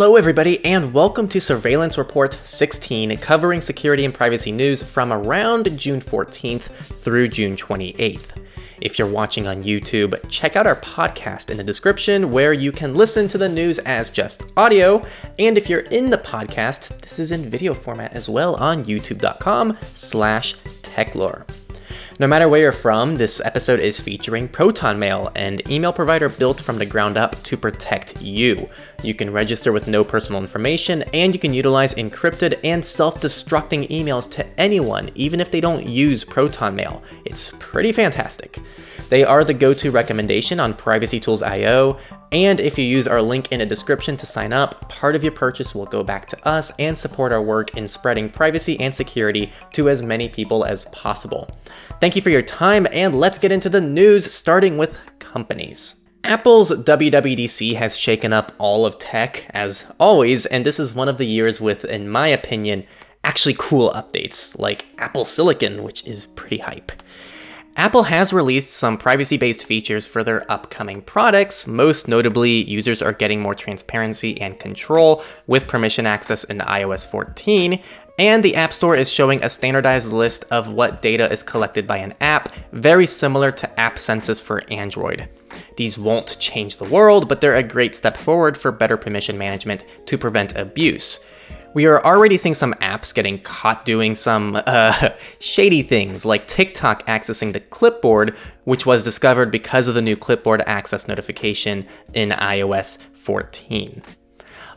Hello, everybody, and welcome to Surveillance Report 16, covering security and privacy news from around June 14th through June 28th. If you're watching on YouTube, check out our podcast in the description where you can listen to the news as just audio. And if you're in the podcast, this is in video format as well on youtube.com slash techlore. No matter where you're from, this episode is featuring Proton Mail, an email provider built from the ground up to protect you. You can register with no personal information, and you can utilize encrypted and self destructing emails to anyone, even if they don't use Proton Mail. It's pretty fantastic. They are the go to recommendation on PrivacyTools.io, and if you use our link in the description to sign up, part of your purchase will go back to us and support our work in spreading privacy and security to as many people as possible. Thank you for your time, and let's get into the news, starting with companies. Apple's WWDC has shaken up all of tech, as always, and this is one of the years with, in my opinion, actually cool updates, like Apple Silicon, which is pretty hype. Apple has released some privacy based features for their upcoming products. Most notably, users are getting more transparency and control with permission access in iOS 14. And the App Store is showing a standardized list of what data is collected by an app, very similar to App Census for Android. These won't change the world, but they're a great step forward for better permission management to prevent abuse we are already seeing some apps getting caught doing some uh, shady things, like TikTok accessing the clipboard, which was discovered because of the new clipboard access notification in iOS 14.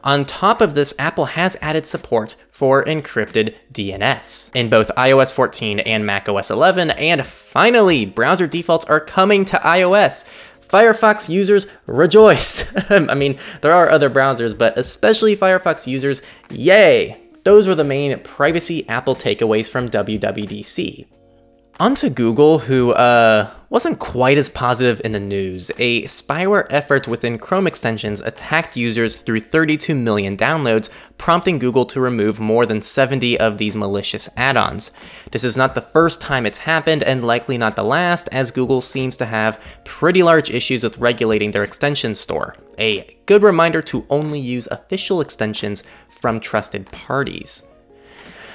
On top of this, Apple has added support for encrypted DNS in both iOS 14 and macOS 11, and finally, browser defaults are coming to iOS. Firefox users rejoice. I mean, there are other browsers, but especially Firefox users, yay! Those were the main privacy Apple takeaways from WWDC. Onto Google, who uh, wasn't quite as positive in the news. A spyware effort within Chrome extensions attacked users through 32 million downloads, prompting Google to remove more than 70 of these malicious add ons. This is not the first time it's happened, and likely not the last, as Google seems to have pretty large issues with regulating their extension store. A good reminder to only use official extensions from trusted parties.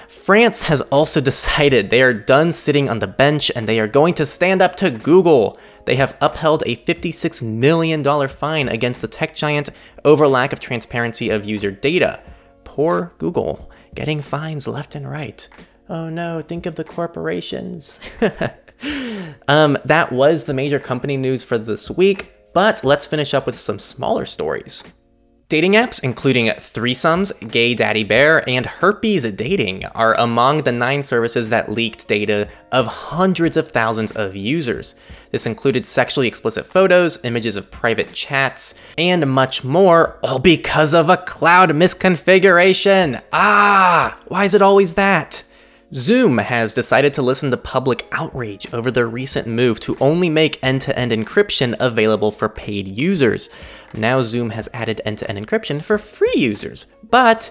France has also decided they are done sitting on the bench and they are going to stand up to Google. They have upheld a $56 million fine against the tech giant over lack of transparency of user data. Poor Google, getting fines left and right. Oh no, think of the corporations. um, that was the major company news for this week, but let's finish up with some smaller stories. Dating apps, including Threesomes, Gay Daddy Bear, and Herpes Dating, are among the nine services that leaked data of hundreds of thousands of users. This included sexually explicit photos, images of private chats, and much more, all because of a cloud misconfiguration. Ah, why is it always that? Zoom has decided to listen to public outrage over their recent move to only make end to end encryption available for paid users. Now, Zoom has added end to end encryption for free users, but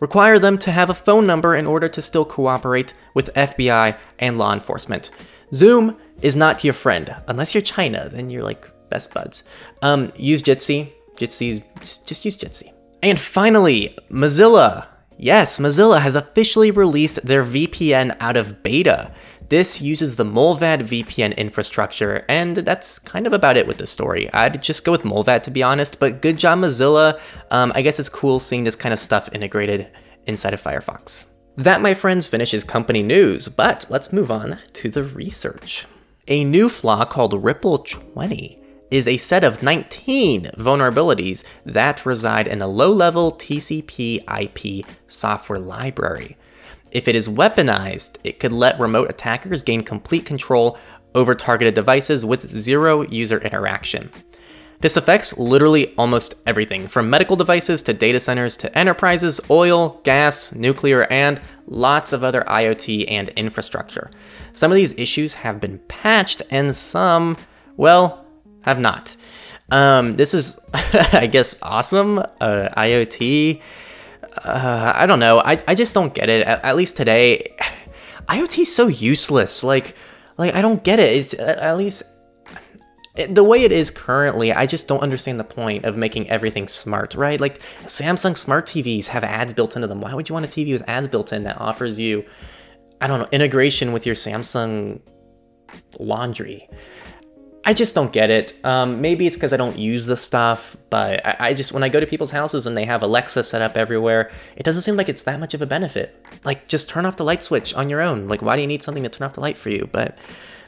require them to have a phone number in order to still cooperate with FBI and law enforcement. Zoom is not your friend. Unless you're China, then you're like best buds. Um, use Jitsi. Jitsi, just, just use Jitsi. And finally, Mozilla Yes, Mozilla has officially released their VPN out of beta. This uses the Mullvad VPN infrastructure, and that's kind of about it with the story. I'd just go with Mullvad to be honest, but good job, Mozilla. Um, I guess it's cool seeing this kind of stuff integrated inside of Firefox. That, my friends, finishes company news, but let's move on to the research. A new flaw called Ripple 20 is a set of 19 vulnerabilities that reside in a low level TCP IP software library. If it is weaponized, it could let remote attackers gain complete control over targeted devices with zero user interaction. This affects literally almost everything from medical devices to data centers to enterprises, oil, gas, nuclear, and lots of other IoT and infrastructure. Some of these issues have been patched, and some, well, have not. Um, this is, I guess, awesome. Uh, IoT. Uh, I don't know. I, I just don't get it. At, at least today, IoT is so useless. Like, like I don't get it. It's at least the way it is currently, I just don't understand the point of making everything smart, right? Like Samsung smart TVs have ads built into them. Why would you want a TV with ads built in that offers you, I don't know, integration with your Samsung laundry? I just don't get it. Um, maybe it's because I don't use the stuff, but I, I, just, when I go to people's houses and they have Alexa set up everywhere, it doesn't seem like it's that much of a benefit. Like, just turn off the light switch on your own. Like, why do you need something to turn off the light for you? But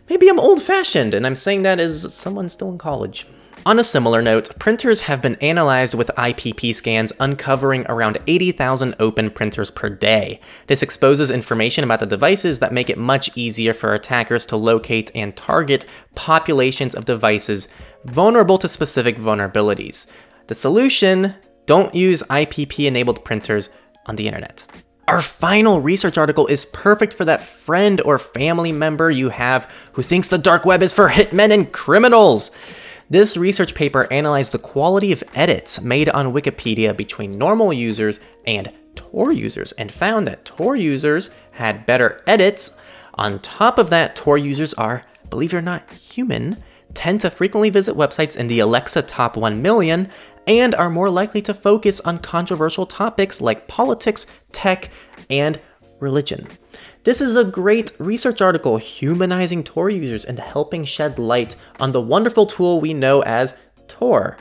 maybe I'm old fashioned, and I'm saying that as someone still in college. On a similar note, printers have been analyzed with IPP scans uncovering around 80,000 open printers per day. This exposes information about the devices that make it much easier for attackers to locate and target populations of devices vulnerable to specific vulnerabilities. The solution don't use IPP enabled printers on the internet. Our final research article is perfect for that friend or family member you have who thinks the dark web is for hitmen and criminals. This research paper analyzed the quality of edits made on Wikipedia between normal users and Tor users and found that Tor users had better edits. On top of that, Tor users are, believe it or not, human, tend to frequently visit websites in the Alexa top 1 million, and are more likely to focus on controversial topics like politics, tech, and religion. This is a great research article humanizing Tor users and helping shed light on the wonderful tool we know as Tor.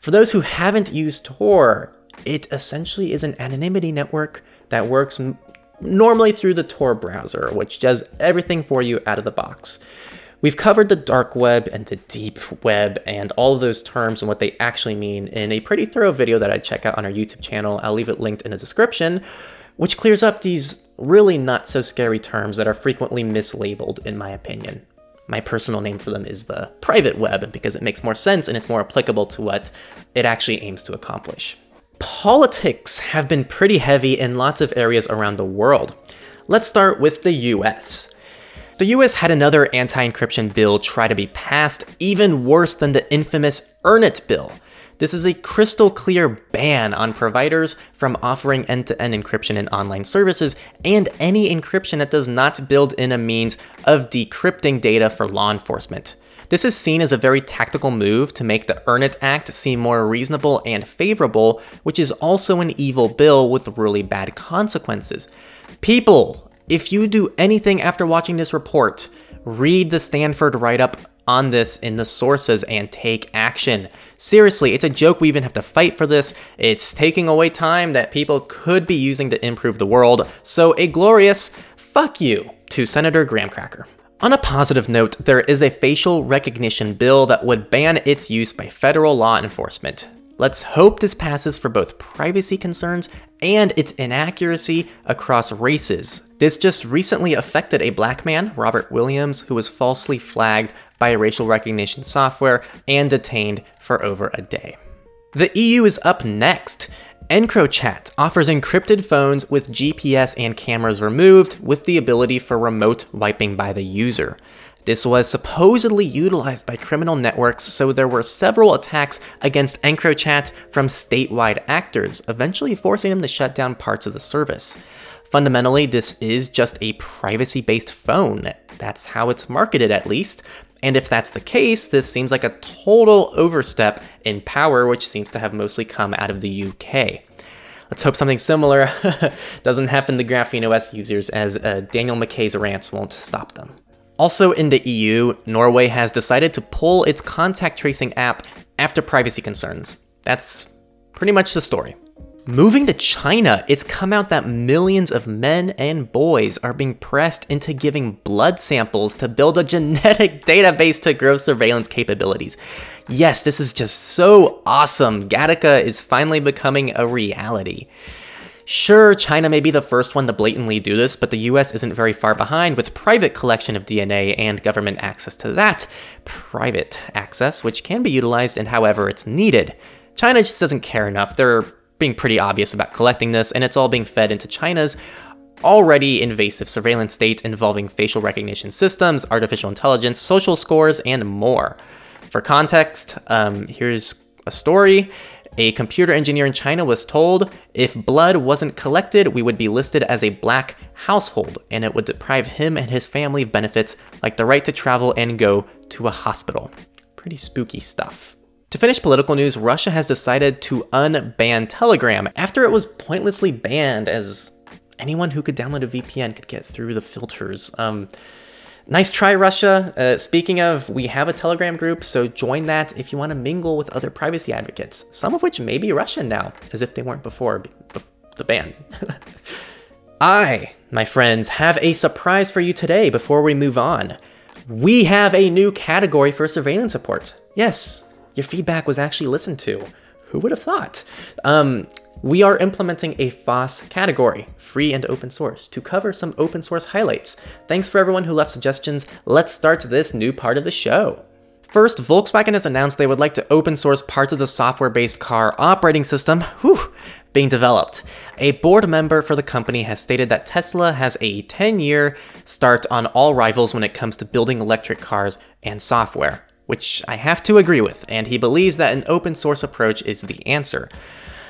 For those who haven't used Tor, it essentially is an anonymity network that works m- normally through the Tor browser, which does everything for you out of the box. We've covered the dark web and the deep web and all of those terms and what they actually mean in a pretty thorough video that I check out on our YouTube channel. I'll leave it linked in the description which clears up these really not so scary terms that are frequently mislabeled, in my opinion. My personal name for them is the private web because it makes more sense and it's more applicable to what it actually aims to accomplish. Politics have been pretty heavy in lots of areas around the world. Let's start with the US. The US had another anti encryption bill try to be passed, even worse than the infamous Earn-It bill. This is a crystal clear ban on providers from offering end to end encryption in online services and any encryption that does not build in a means of decrypting data for law enforcement. This is seen as a very tactical move to make the Earn-It Act seem more reasonable and favorable, which is also an evil bill with really bad consequences. People, if you do anything after watching this report, read the Stanford write up on this in the sources and take action. Seriously, it's a joke we even have to fight for this. It's taking away time that people could be using to improve the world. So, a glorious fuck you to Senator Graham Cracker. On a positive note, there is a facial recognition bill that would ban its use by federal law enforcement. Let's hope this passes for both privacy concerns and its inaccuracy across races. This just recently affected a black man, Robert Williams, who was falsely flagged by a racial recognition software and detained for over a day. The EU is up next. EncroChat offers encrypted phones with GPS and cameras removed with the ability for remote wiping by the user. This was supposedly utilized by criminal networks, so there were several attacks against EncroChat from statewide actors, eventually forcing them to shut down parts of the service. Fundamentally, this is just a privacy based phone. That's how it's marketed, at least. And if that's the case, this seems like a total overstep in power, which seems to have mostly come out of the UK. Let's hope something similar doesn't happen to Graphene OS users, as uh, Daniel Micay's rants won't stop them. Also in the EU, Norway has decided to pull its contact tracing app after privacy concerns. That's pretty much the story. Moving to China, it's come out that millions of men and boys are being pressed into giving blood samples to build a genetic database to grow surveillance capabilities. Yes, this is just so awesome. Gattaca is finally becoming a reality. Sure, China may be the first one to blatantly do this, but the US isn't very far behind with private collection of DNA and government access to that private access, which can be utilized in however it's needed. China just doesn't care enough. They're being pretty obvious about collecting this, and it's all being fed into China's already invasive surveillance state involving facial recognition systems, artificial intelligence, social scores, and more. For context, um, here's a story. A computer engineer in China was told if blood wasn't collected, we would be listed as a black household, and it would deprive him and his family of benefits like the right to travel and go to a hospital. pretty spooky stuff. To finish political news, Russia has decided to unban Telegram after it was pointlessly banned as anyone who could download a VPN could get through the filters. Um, nice try, Russia. Uh, speaking of, we have a Telegram group, so join that if you want to mingle with other privacy advocates, some of which may be Russian now, as if they weren't before the ban. I, my friends, have a surprise for you today before we move on. We have a new category for surveillance report. Yes, your feedback was actually listened to. Who would have thought? Um, we are implementing a FOSS category, free and open source, to cover some open source highlights. Thanks for everyone who left suggestions. Let's start this new part of the show. First, Volkswagen has announced they would like to open source parts of the software based car operating system whew, being developed. A board member for the company has stated that Tesla has a 10 year start on all rivals when it comes to building electric cars and software, which I have to agree with, and he believes that an open source approach is the answer.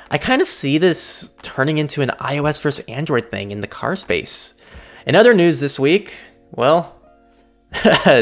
I kind of see this turning into an iOS versus Android thing in the car space. In other news this week, well,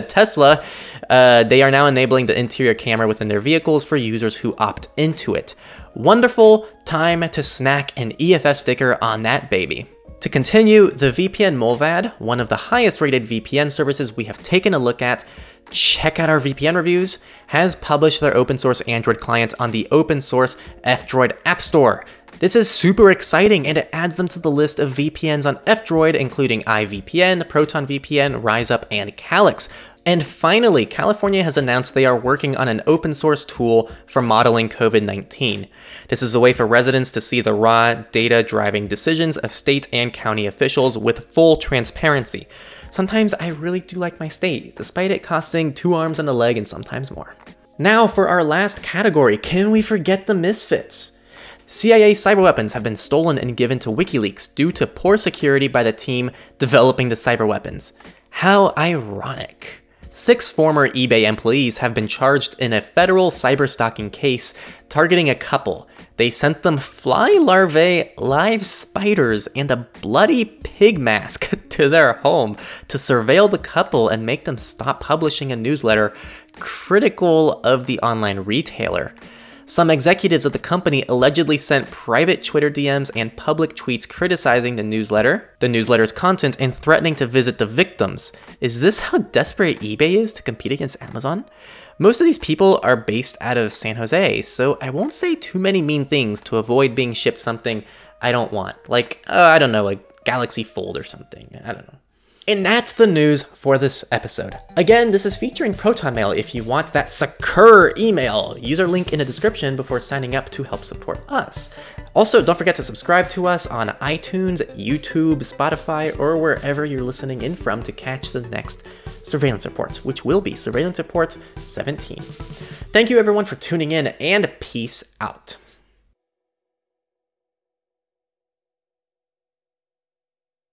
Tesla, uh, they are now enabling the interior camera within their vehicles for users who opt into it. Wonderful time to snack an EFF sticker on that baby. To continue, the VPN Mullvad, one of the highest rated VPN services we have taken a look at, check out our VPN reviews, has published their open source Android client on the open source F-Droid App Store. This is super exciting and it adds them to the list of VPNs on F-Droid, including iVPN, ProtonVPN, RiseUp, and Calyx. And finally, California has announced they are working on an open source tool for modeling COVID 19. This is a way for residents to see the raw data driving decisions of state and county officials with full transparency. Sometimes I really do like my state, despite it costing two arms and a leg and sometimes more. Now, for our last category, can we forget the misfits? CIA cyber weapons have been stolen and given to WikiLeaks due to poor security by the team developing the cyber weapons. How ironic. Six former eBay employees have been charged in a federal cyberstalking case targeting a couple. They sent them fly larvae, live spiders, and a bloody pig mask to their home to surveil the couple and make them stop publishing a newsletter critical of the online retailer. Some executives of the company allegedly sent private Twitter DMs and public tweets criticizing the newsletter, the newsletter's content, and threatening to visit the victims. Is this how desperate eBay is to compete against Amazon? Most of these people are based out of San Jose, so I won't say too many mean things to avoid being shipped something I don't want. Like, uh, I don't know, like Galaxy Fold or something. I don't know. And that's the news for this episode. Again, this is featuring Proton Mail if you want that secure email. Use our link in the description before signing up to help support us. Also, don't forget to subscribe to us on iTunes, YouTube, Spotify, or wherever you're listening in from to catch the next surveillance report, which will be Surveillance Report 17. Thank you everyone for tuning in and peace out.